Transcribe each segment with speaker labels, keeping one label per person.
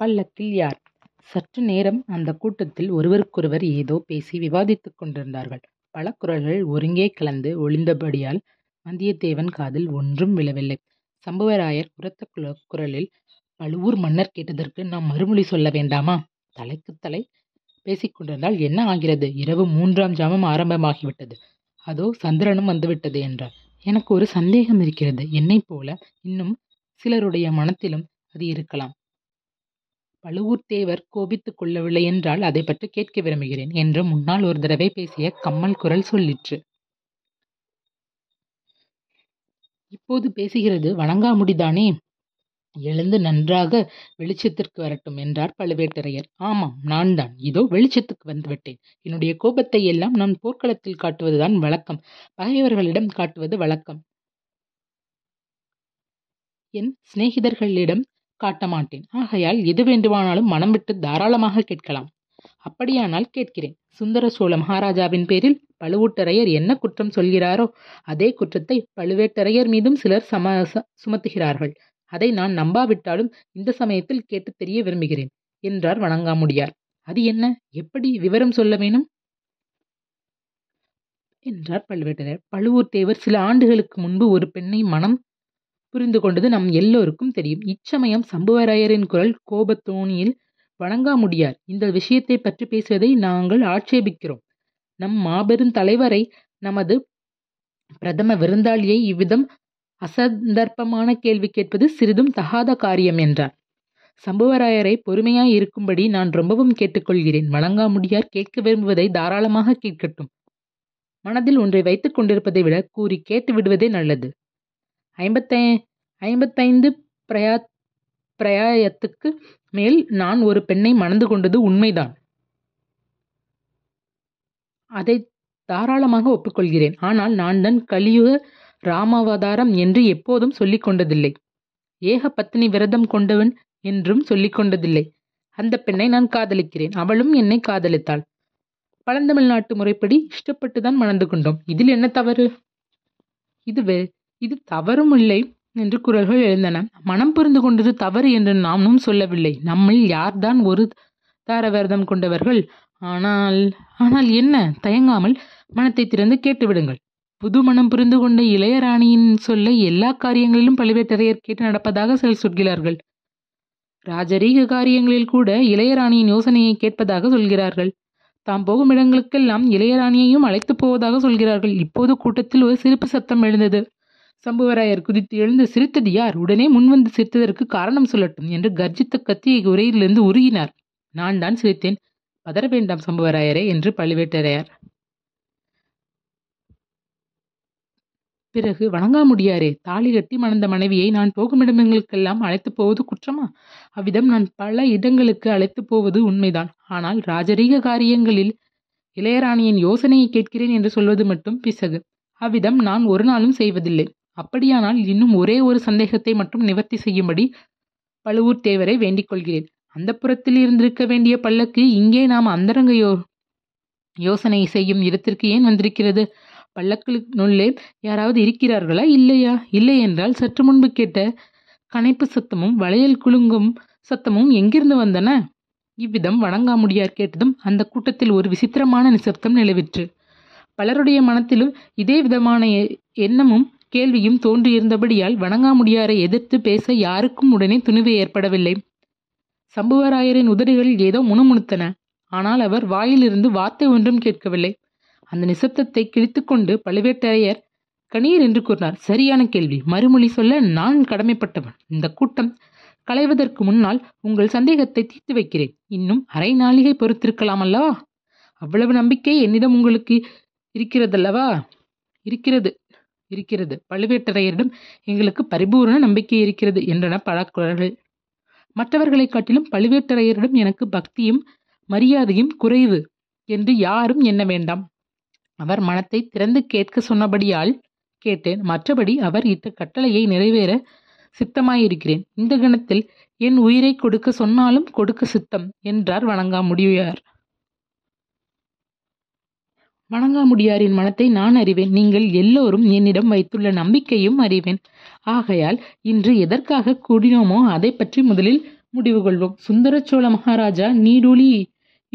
Speaker 1: பள்ளத்தில் யார் சற்று நேரம் அந்த கூட்டத்தில் ஒருவருக்கொருவர் ஏதோ பேசி விவாதித்துக் கொண்டிருந்தார்கள் பல குரல்கள் ஒருங்கே கலந்து ஒளிந்தபடியால் வந்தியத்தேவன் காதில் ஒன்றும் விழவில்லை சம்புவராயர் உரத்த குரலில் பழுவூர் மன்னர் கேட்டதற்கு நாம் மறுமொழி சொல்ல வேண்டாமா தலைக்கு தலை பேசிக்கொண்டிருந்தால் என்ன ஆகிறது இரவு மூன்றாம் ஜாமம் ஆரம்பமாகிவிட்டது அதோ சந்திரனும் வந்துவிட்டது என்றார் எனக்கு ஒரு சந்தேகம் இருக்கிறது என்னை போல இன்னும் சிலருடைய மனத்திலும் அது இருக்கலாம் பழுவூர்த்தேவர் கோபித்துக் கொள்ளவில்லை என்றால் அதைப் பற்றி கேட்க விரும்புகிறேன் என்று முன்னால் ஒரு தடவை பேசிய கம்மல் குரல் சொல்லிற்று
Speaker 2: இப்போது பேசுகிறது வணங்காமுடிதானே எழுந்து நன்றாக வெளிச்சத்திற்கு வரட்டும் என்றார் பழுவேட்டரையர் ஆமாம் நான் தான் இதோ வெளிச்சத்துக்கு வந்துவிட்டேன் என்னுடைய கோபத்தை எல்லாம் நான் போர்க்களத்தில் காட்டுவதுதான் வழக்கம் பகைவர்களிடம் காட்டுவது வழக்கம் என் சிநேகிதர்களிடம் காட்ட மாட்டேன் ஆகையால் எது வேண்டுமானாலும் மனம் விட்டு தாராளமாக கேட்கலாம் அப்படியானால் கேட்கிறேன் சுந்தர சோழ மகாராஜாவின் பேரில் பழுவூட்டரையர் என்ன குற்றம் சொல்கிறாரோ அதே குற்றத்தை பழுவேட்டரையர் மீதும் சிலர் சம சுமத்துகிறார்கள் அதை நான் நம்பாவிட்டாலும் இந்த சமயத்தில் கேட்டு தெரிய விரும்புகிறேன் என்றார் வணங்காமுடியார் அது என்ன எப்படி விவரம் சொல்ல வேணும் என்றார் பழுவேட்டரையர் பழுவூர் தேவர் சில ஆண்டுகளுக்கு முன்பு ஒரு பெண்ணை மனம் புரிந்து கொண்டது நம் எல்லோருக்கும் தெரியும் இச்சமயம் சம்புவராயரின் குரல் கோபத்தோணியில் வணங்காமுடியார் இந்த விஷயத்தை பற்றி பேசுவதை நாங்கள் ஆட்சேபிக்கிறோம் நம் மாபெரும் தலைவரை நமது பிரதம விருந்தாளியை இவ்விதம் அசந்தர்ப்பமான கேள்வி கேட்பது சிறிதும் தகாத காரியம் என்றார் சம்புவராயரை பொறுமையாய் இருக்கும்படி நான் ரொம்பவும் கேட்டுக்கொள்கிறேன் வணங்காமுடியார் கேட்க விரும்புவதை தாராளமாக கேட்கட்டும் மனதில் ஒன்றை வைத்துக் கொண்டிருப்பதை விட கூறி கேட்டு விடுவதே நல்லது ஐம்பத்தை ஐம்பத்தைந்து பிரயா பிரயாயத்துக்கு மேல் நான் ஒரு பெண்ணை மணந்து கொண்டது உண்மைதான் அதை தாராளமாக ஒப்புக்கொள்கிறேன் ஆனால் நான் தான் கலியுக ராமாவதாரம் என்று எப்போதும் சொல்லிக் கொண்டதில்லை ஏக பத்தினி விரதம் கொண்டவன் என்றும் சொல்லிக் கொண்டதில்லை அந்த பெண்ணை நான் காதலிக்கிறேன் அவளும் என்னை காதலித்தாள் பழந்தமிழ்நாட்டு முறைப்படி இஷ்டப்பட்டு தான் மணந்து கொண்டோம் இதில் என்ன தவறு இது இது தவறுமில்லை என்று குரல்கள் எழுந்தன மனம் புரிந்து கொண்டது தவறு என்று நாமும் சொல்லவில்லை நம்மில் யார்தான் ஒரு தாரவரதம் கொண்டவர்கள் ஆனால் ஆனால் என்ன தயங்காமல் மனத்தை திறந்து கேட்டுவிடுங்கள் புது மனம் புரிந்து கொண்ட இளையராணியின் சொல்லை எல்லா காரியங்களிலும் பழுவேட்டரையர் கேட்டு நடப்பதாக சிலர் சொல்கிறார்கள் ராஜரீக காரியங்களில் கூட இளையராணியின் யோசனையை கேட்பதாக சொல்கிறார்கள் தாம் போகும் இடங்களுக்கெல்லாம் இளையராணியையும் அழைத்து போவதாக சொல்கிறார்கள் இப்போது கூட்டத்தில் ஒரு சிரிப்பு சத்தம் எழுந்தது சம்புவராயர் குதித்து எழுந்து சிரித்தது யார் உடனே முன்வந்து சிரித்ததற்கு காரணம் சொல்லட்டும் என்று கர்ஜித்த கத்தியை உரையிலிருந்து உருகினார் நான் தான் சிரித்தேன் பதற வேண்டாம் சம்புவராயரே என்று பழுவேட்டரையார் பிறகு வணங்காமுடியாரே தாலி கட்டி மணந்த மனைவியை நான் போகும் இடங்களுக்கெல்லாம் அழைத்து போவது குற்றமா அவ்விதம் நான் பல இடங்களுக்கு அழைத்து போவது உண்மைதான் ஆனால் ராஜரீக காரியங்களில் இளையராணியின் யோசனையை கேட்கிறேன் என்று சொல்வது மட்டும் பிசகு அவ்விதம் நான் ஒரு நாளும் செய்வதில்லை அப்படியானால் இன்னும் ஒரே ஒரு சந்தேகத்தை மட்டும் நிவர்த்தி செய்யும்படி பழுவூர் தேவரை வேண்டிக் கொள்கிறேன் அந்த புறத்தில் இருந்திருக்க வேண்டிய பல்லக்கு இங்கே நாம் அந்தரங்க யோ யோசனை செய்யும் இடத்திற்கு ஏன் வந்திருக்கிறது பல்லக்களுக்குள்ளே யாராவது இருக்கிறார்களா இல்லையா இல்லை என்றால் சற்று முன்பு கேட்ட கணைப்பு சத்தமும் வளையல் குலுங்கும் சத்தமும் எங்கிருந்து வந்தன இவ்விதம் வணங்காமுடியார் கேட்டதும் அந்த கூட்டத்தில் ஒரு விசித்திரமான நிசப்தம் நிலவிற்று பலருடைய மனத்திலும் இதே விதமான எண்ணமும் கேள்வியும் தோன்றியிருந்தபடியால் வணங்காமுடியாரை எதிர்த்து பேச யாருக்கும் உடனே துணிவு ஏற்படவில்லை சம்புவராயரின் உதடுகளில் ஏதோ முணுமுணுத்தன ஆனால் அவர் வாயிலிருந்து வார்த்தை ஒன்றும் கேட்கவில்லை அந்த நிசப்தத்தை கிழித்துக்கொண்டு பழுவேட்டரையர் கணீர் என்று கூறினார் சரியான கேள்வி மறுமொழி சொல்ல நான் கடமைப்பட்டவன் இந்த கூட்டம் களைவதற்கு முன்னால் உங்கள் சந்தேகத்தை தீர்த்து வைக்கிறேன் இன்னும் அரை நாளிகை பொறுத்திருக்கலாம் அல்லவா அவ்வளவு நம்பிக்கை என்னிடம் உங்களுக்கு இருக்கிறதல்லவா இருக்கிறது இருக்கிறது பழுவேட்டரையரிடம் எங்களுக்கு பரிபூர்ண நம்பிக்கை இருக்கிறது என்றன பல குரல்கள் மற்றவர்களைக் காட்டிலும் பழுவேட்டரையரிடம் எனக்கு பக்தியும் மரியாதையும் குறைவு என்று யாரும் எண்ண வேண்டாம் அவர் மனத்தை திறந்து கேட்க சொன்னபடியால் கேட்டேன் மற்றபடி அவர் இட்ட கட்டளையை நிறைவேற சித்தமாயிருக்கிறேன் இந்த கணத்தில் என் உயிரை கொடுக்க சொன்னாலும் கொடுக்க சித்தம் என்றார் வணங்காமுடியார் வணங்காமுடியாரின் மனத்தை நான் அறிவேன் நீங்கள் எல்லோரும் என்னிடம் வைத்துள்ள நம்பிக்கையும் அறிவேன் ஆகையால் இன்று எதற்காக கூடினோமோ அதை பற்றி முதலில் முடிவு கொள்வோம் சுந்தர சோழ மகாராஜா நீடூழி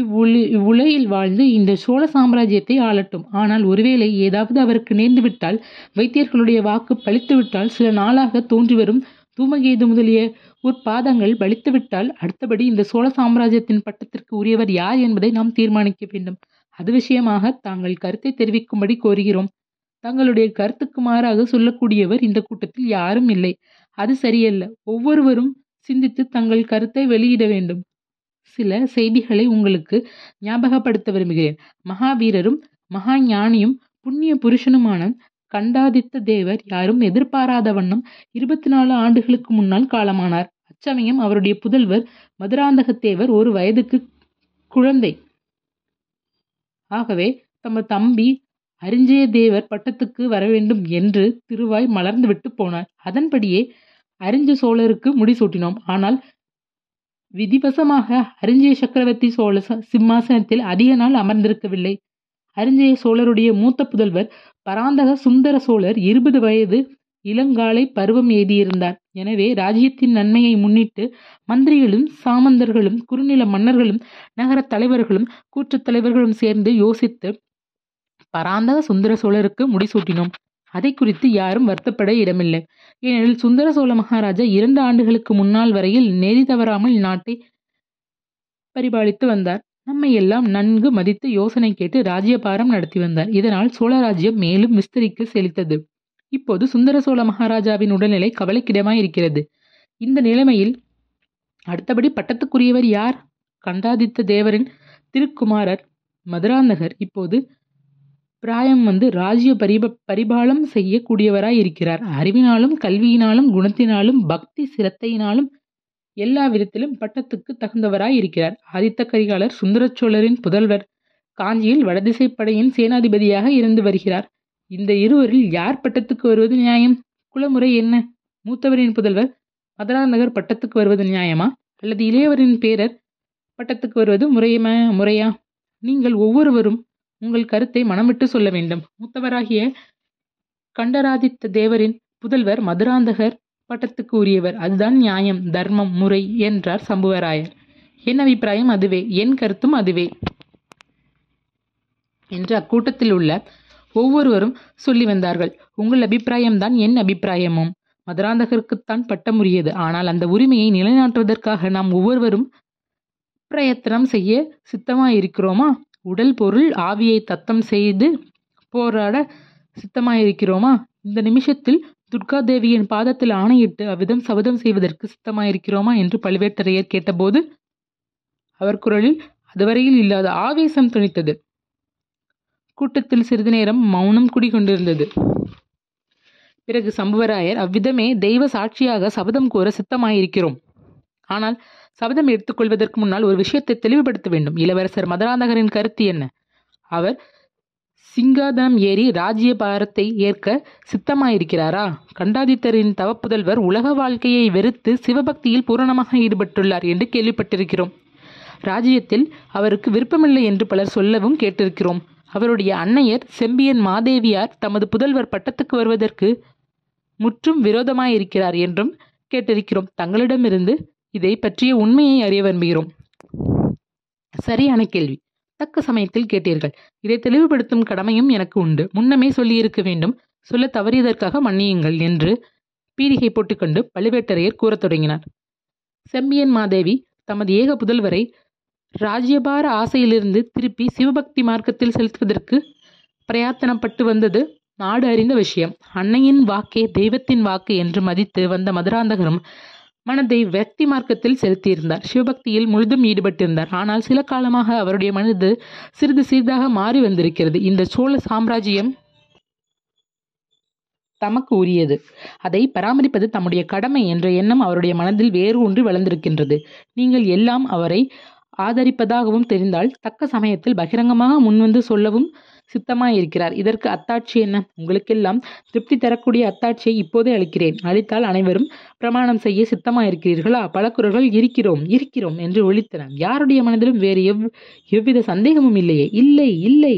Speaker 2: இவ்வுலி இவ்வுலையில் வாழ்ந்து இந்த சோழ சாம்ராஜ்யத்தை ஆளட்டும் ஆனால் ஒருவேளை ஏதாவது அவருக்கு நேர்ந்துவிட்டால் வைத்தியர்களுடைய வாக்கு பழித்துவிட்டால் சில நாளாக தோன்றி வரும் தூமகேது முதலிய உற்பாதங்கள் பலித்துவிட்டால் அடுத்தபடி இந்த சோழ சாம்ராஜ்யத்தின் பட்டத்திற்கு உரியவர் யார் என்பதை நாம் தீர்மானிக்க வேண்டும் அது விஷயமாக தாங்கள் கருத்தை தெரிவிக்கும்படி கோருகிறோம் தங்களுடைய கருத்துக்கு மாறாக சொல்லக்கூடியவர் இந்த கூட்டத்தில் யாரும் இல்லை அது சரியல்ல ஒவ்வொருவரும் சிந்தித்து தங்கள் கருத்தை வெளியிட வேண்டும் சில செய்திகளை உங்களுக்கு ஞாபகப்படுத்த விரும்புகிறேன் மகாவீரரும் மகா ஞானியும் புண்ணிய புருஷனுமான கண்டாதித்த தேவர் யாரும் எதிர்பாராத வண்ணம் இருபத்தி நாலு ஆண்டுகளுக்கு முன்னால் காலமானார் அச்சமயம் அவருடைய புதல்வர் மதுராந்தகத்தேவர் ஒரு வயதுக்கு குழந்தை ஆகவே தம தம்பி அரிஞ்சய தேவர் பட்டத்துக்கு வரவேண்டும் என்று திருவாய் மலர்ந்து விட்டு போனார் அதன்படியே அரிஞ்ச சோழருக்கு முடிசூட்டினோம் ஆனால் விதிவசமாக அரிஞ்சய சக்கரவர்த்தி சோழ சிம்மாசனத்தில் அதிக நாள் அமர்ந்திருக்கவில்லை அரிஞ்சய சோழருடைய மூத்த புதல்வர் பராந்தக சுந்தர சோழர் இருபது வயது இளங்காலை பருவம் எழுதியிருந்தார் எனவே ராஜ்யத்தின் நன்மையை முன்னிட்டு மந்திரிகளும் சாமந்தர்களும் குறுநில மன்னர்களும் நகரத் தலைவர்களும் கூற்றுத் தலைவர்களும் சேர்ந்து யோசித்து பராந்தக சுந்தர சோழருக்கு முடிசூட்டினோம் அதை குறித்து யாரும் வருத்தப்பட இடமில்லை ஏனெனில் சுந்தர சோழ மகாராஜா இரண்டு ஆண்டுகளுக்கு முன்னால் வரையில் நெறி தவறாமல் நாட்டை பரிபாலித்து வந்தார் நம்மை எல்லாம் நன்கு மதித்து யோசனை கேட்டு ராஜ்யபாரம் நடத்தி வந்தார் இதனால் சோழராஜ்யம் மேலும் விஸ்தரிக்க செழித்தது இப்போது சுந்தர சோழ மகாராஜாவின் உடல்நிலை கவலைக்கிடமாயிருக்கிறது இந்த நிலைமையில் அடுத்தபடி பட்டத்துக்குரியவர் யார் கண்டாதித்த தேவரின் திருக்குமாரர் மதுராந்தகர் இப்போது பிராயம் வந்து ராஜ்ய பரிப பரிபாலம் செய்யக்கூடியவராய் இருக்கிறார் அறிவினாலும் கல்வியினாலும் குணத்தினாலும் பக்தி சிரத்தையினாலும் எல்லா விதத்திலும் பட்டத்துக்கு தகுந்தவராய் இருக்கிறார் ஆதித்த கரிகாலர் சுந்தரச்சோழரின் புதல்வர் காஞ்சியில் வடதிசைப்படையின் சேனாதிபதியாக இருந்து வருகிறார் இந்த இருவரில் யார் பட்டத்துக்கு வருவது நியாயம் குலமுறை என்ன மூத்தவரின் புதல்வர் மதுரா நகர் பட்டத்துக்கு வருவது நியாயமா அல்லது இளையவரின் பேரர் பட்டத்துக்கு வருவது முறையுமா முறையா நீங்கள் ஒவ்வொருவரும் உங்கள் கருத்தை மனம் விட்டு சொல்ல வேண்டும் மூத்தவராகிய கண்டராதித்த தேவரின் புதல்வர் மதுராந்தகர் பட்டத்துக்கு உரியவர் அதுதான் நியாயம் தர்மம் முறை என்றார் சம்புவராயர் என் அபிப்பிராயம் அதுவே என் கருத்தும் அதுவே என்று அக்கூட்டத்தில் உள்ள ஒவ்வொருவரும் சொல்லி வந்தார்கள் உங்கள் அபிப்பிராயம்தான் என் அபிப்பிராயமும் மதுராந்தகருக்குத்தான் பட்டமுரியது ஆனால் அந்த உரிமையை நிலைநாட்டுவதற்காக நாம் ஒவ்வொருவரும் பிரயத்தனம் செய்ய சித்தமாயிருக்கிறோமா உடல் பொருள் ஆவியை தத்தம் செய்து போராட சித்தமாயிருக்கிறோமா இந்த நிமிஷத்தில் துர்கா தேவியின் பாதத்தில் ஆணையிட்டு அவ்விதம் சபதம் செய்வதற்கு சித்தமாயிருக்கிறோமா என்று பழுவேட்டரையர் கேட்டபோது அவர் குரலில் அதுவரையில் இல்லாத ஆவேசம் துணித்தது கூட்டத்தில் சிறிது நேரம் மௌனம் குடிகொண்டிருந்தது பிறகு சம்புவராயர் அவ்விதமே தெய்வ சாட்சியாக சபதம் கூற சித்தமாயிருக்கிறோம் ஆனால் சபதம் எடுத்துக்கொள்வதற்கு முன்னால் ஒரு விஷயத்தை தெளிவுபடுத்த வேண்டும் இளவரசர் மதுராந்தகரின் கருத்து என்ன அவர் சிங்காதனம் ஏறி ராஜ்ய பாரத்தை ஏற்க சித்தமாயிருக்கிறாரா கண்டாதித்தரின் தவப்புதல்வர் உலக வாழ்க்கையை வெறுத்து சிவபக்தியில் பூரணமாக ஈடுபட்டுள்ளார் என்று கேள்விப்பட்டிருக்கிறோம் ராஜ்யத்தில் அவருக்கு விருப்பமில்லை என்று பலர் சொல்லவும் கேட்டிருக்கிறோம் அவருடைய அன்னையர் செம்பியன் மாதேவியார் தமது புதல்வர் பட்டத்துக்கு வருவதற்கு முற்றும் விரோதமாயிருக்கிறார் என்றும் கேட்டிருக்கிறோம் தங்களிடமிருந்து இதை பற்றிய உண்மையை அறிய விரும்புகிறோம் சரியான கேள்வி தக்க சமயத்தில் கேட்டீர்கள் இதை தெளிவுபடுத்தும் கடமையும் எனக்கு உண்டு முன்னமே சொல்லியிருக்க வேண்டும் சொல்ல தவறியதற்காக மன்னியுங்கள் என்று பீடிகை போட்டுக்கொண்டு பழுவேட்டரையர் கூறத் தொடங்கினார் செம்பியன் மாதேவி தமது ஏக புதல்வரை ராஜ்யபார ஆசையிலிருந்து திருப்பி சிவபக்தி மார்க்கத்தில் செலுத்துவதற்கு பிரயாத்தனப்பட்டு வந்தது நாடு அறிந்த விஷயம் அன்னையின் வாக்கே தெய்வத்தின் வாக்கு என்று மதித்து வந்த மதுராந்தகரும் மனதை வக்தி மார்க்கத்தில் செலுத்தியிருந்தார் சிவபக்தியில் முழுதும் ஈடுபட்டிருந்தார் ஆனால் சில காலமாக அவருடைய மனது சிறிது சிறிதாக மாறி வந்திருக்கிறது இந்த சோழ சாம்ராஜ்யம் தமக்கு உரியது அதை பராமரிப்பது தம்முடைய கடமை என்ற எண்ணம் அவருடைய மனதில் வேறு ஒன்று வளர்ந்திருக்கின்றது நீங்கள் எல்லாம் அவரை ஆதரிப்பதாகவும் தெரிந்தால் தக்க சமயத்தில் பகிரங்கமாக முன்வந்து சொல்லவும் சித்தமாயிருக்கிறார் இருக்கிறார் இதற்கு அத்தாட்சி என்ன உங்களுக்கெல்லாம் திருப்தி தரக்கூடிய அத்தாட்சியை இப்போதே அளிக்கிறேன் அளித்தால் அனைவரும் பிரமாணம் செய்ய சித்தமாயிருக்கிறீர்களா இருக்கிறீர்களா பல குரல்கள் இருக்கிறோம் இருக்கிறோம் என்று ஒழித்தன யாருடைய மனதிலும் வேறு எவ் எவ்வித சந்தேகமும் இல்லையே இல்லை இல்லை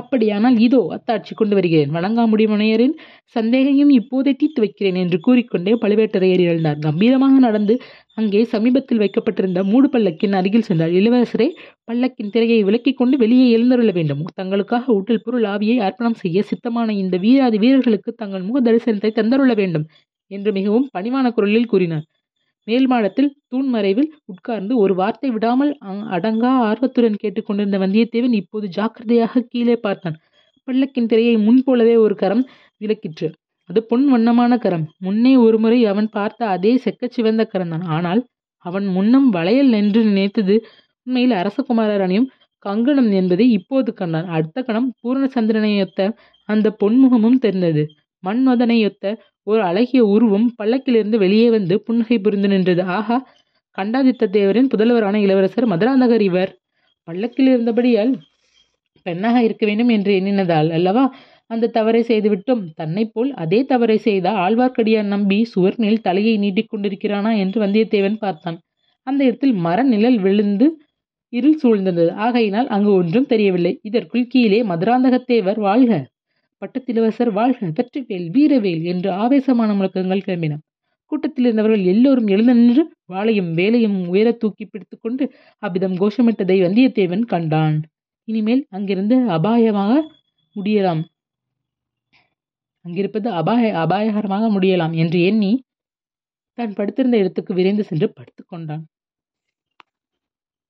Speaker 2: அப்படியானால் இதோ அத்தாட்சி கொண்டு வருகிறேன் வணங்காமுடி முனையரின் சந்தேகையும் இப்போதே தீர்த்து வைக்கிறேன் என்று கூறிக்கொண்டே பழுவேட்டரையர் எழுந்தார் கம்பீரமாக நடந்து அங்கே சமீபத்தில் வைக்கப்பட்டிருந்த மூடு பல்லக்கின் அருகில் சென்றார் இளவரசரே பல்லக்கின் திரையை விலக்கிக் கொண்டு வெளியே எழுந்தருள வேண்டும் தங்களுக்காக ஊட்டு வீரர்கள் பொருள் ஆவியை அர்ப்பணம் செய்ய சித்தமான இந்த வீராதி வீரர்களுக்கு தங்கள் முக தரிசனத்தை தந்தருள்ள வேண்டும் என்று மிகவும் பணிவான குரலில் கூறினார் மேல் மாடத்தில் தூண்மறைவில் உட்கார்ந்து ஒரு வார்த்தை விடாமல் அடங்கா ஆர்வத்துடன் கேட்டுக்கொண்டிருந்த வந்தியத்தேவன் இப்போது ஜாக்கிரதையாக கீழே பார்த்தான் பள்ளக்கின் திரையை முன்போலவே ஒரு கரம் விளக்கிற்று அது பொன் வண்ணமான கரம் முன்னே ஒருமுறை அவன் பார்த்த அதே செக்கச்சிவந்த கரம் தான் ஆனால் அவன் முன்னம் வளையல் நின்று நினைத்தது உண்மையில் அரசகுமாரரனையும் கங்கணம் என்பதை இப்போது கண்டான் அடுத்த கணம் பூரணச்சந்திரனையொத்த அந்த பொன்முகமும் தெரிந்தது மன்மதனையொத்த ஒரு அழகிய உருவம் பல்லக்கிலிருந்து வெளியே வந்து புன்னகை புரிந்து நின்றது ஆஹா கண்டாதித்த தேவரின் புதல்வரான இளவரசர் மதுராந்தகர் இவர் பல்லக்கில் இருந்தபடியால் பெண்ணாக இருக்க வேண்டும் என்று எண்ணினதால் அல்லவா அந்த தவறை செய்துவிட்டோம் தன்னை போல் அதே தவறை செய்த ஆழ்வார்க்கடியார் நம்பி சுவர் மேல் தலையை நீட்டிக்கொண்டிருக்கிறானா என்று வந்தியத்தேவன் பார்த்தான் அந்த இடத்தில் மர நிழல் விழுந்து இருள் சூழ்ந்தது ஆகையினால் அங்கு ஒன்றும் தெரியவில்லை இதற்குள் கீழே மதுராந்தகத்தேவர் வாழ்க பட்டத்திலவசர் வாழ்க வெற்றிவேல் வீரவேல் என்று ஆவேசமான முழக்கங்கள் கிளம்பின கூட்டத்தில் இருந்தவர்கள் எல்லோரும் எழுந்து நின்று வாளையும் வேலையும் உயர தூக்கி பிடித்துக்கொண்டு அவ்விதம் கோஷமிட்டதை வந்தியத்தேவன் கண்டான் இனிமேல் அங்கிருந்து அபாயமாக முடியலாம் அங்கிருப்பது அபாய அபாயகரமாக முடியலாம் என்று எண்ணி தான் படுத்திருந்த இடத்துக்கு விரைந்து சென்று படுத்துக்கொண்டான்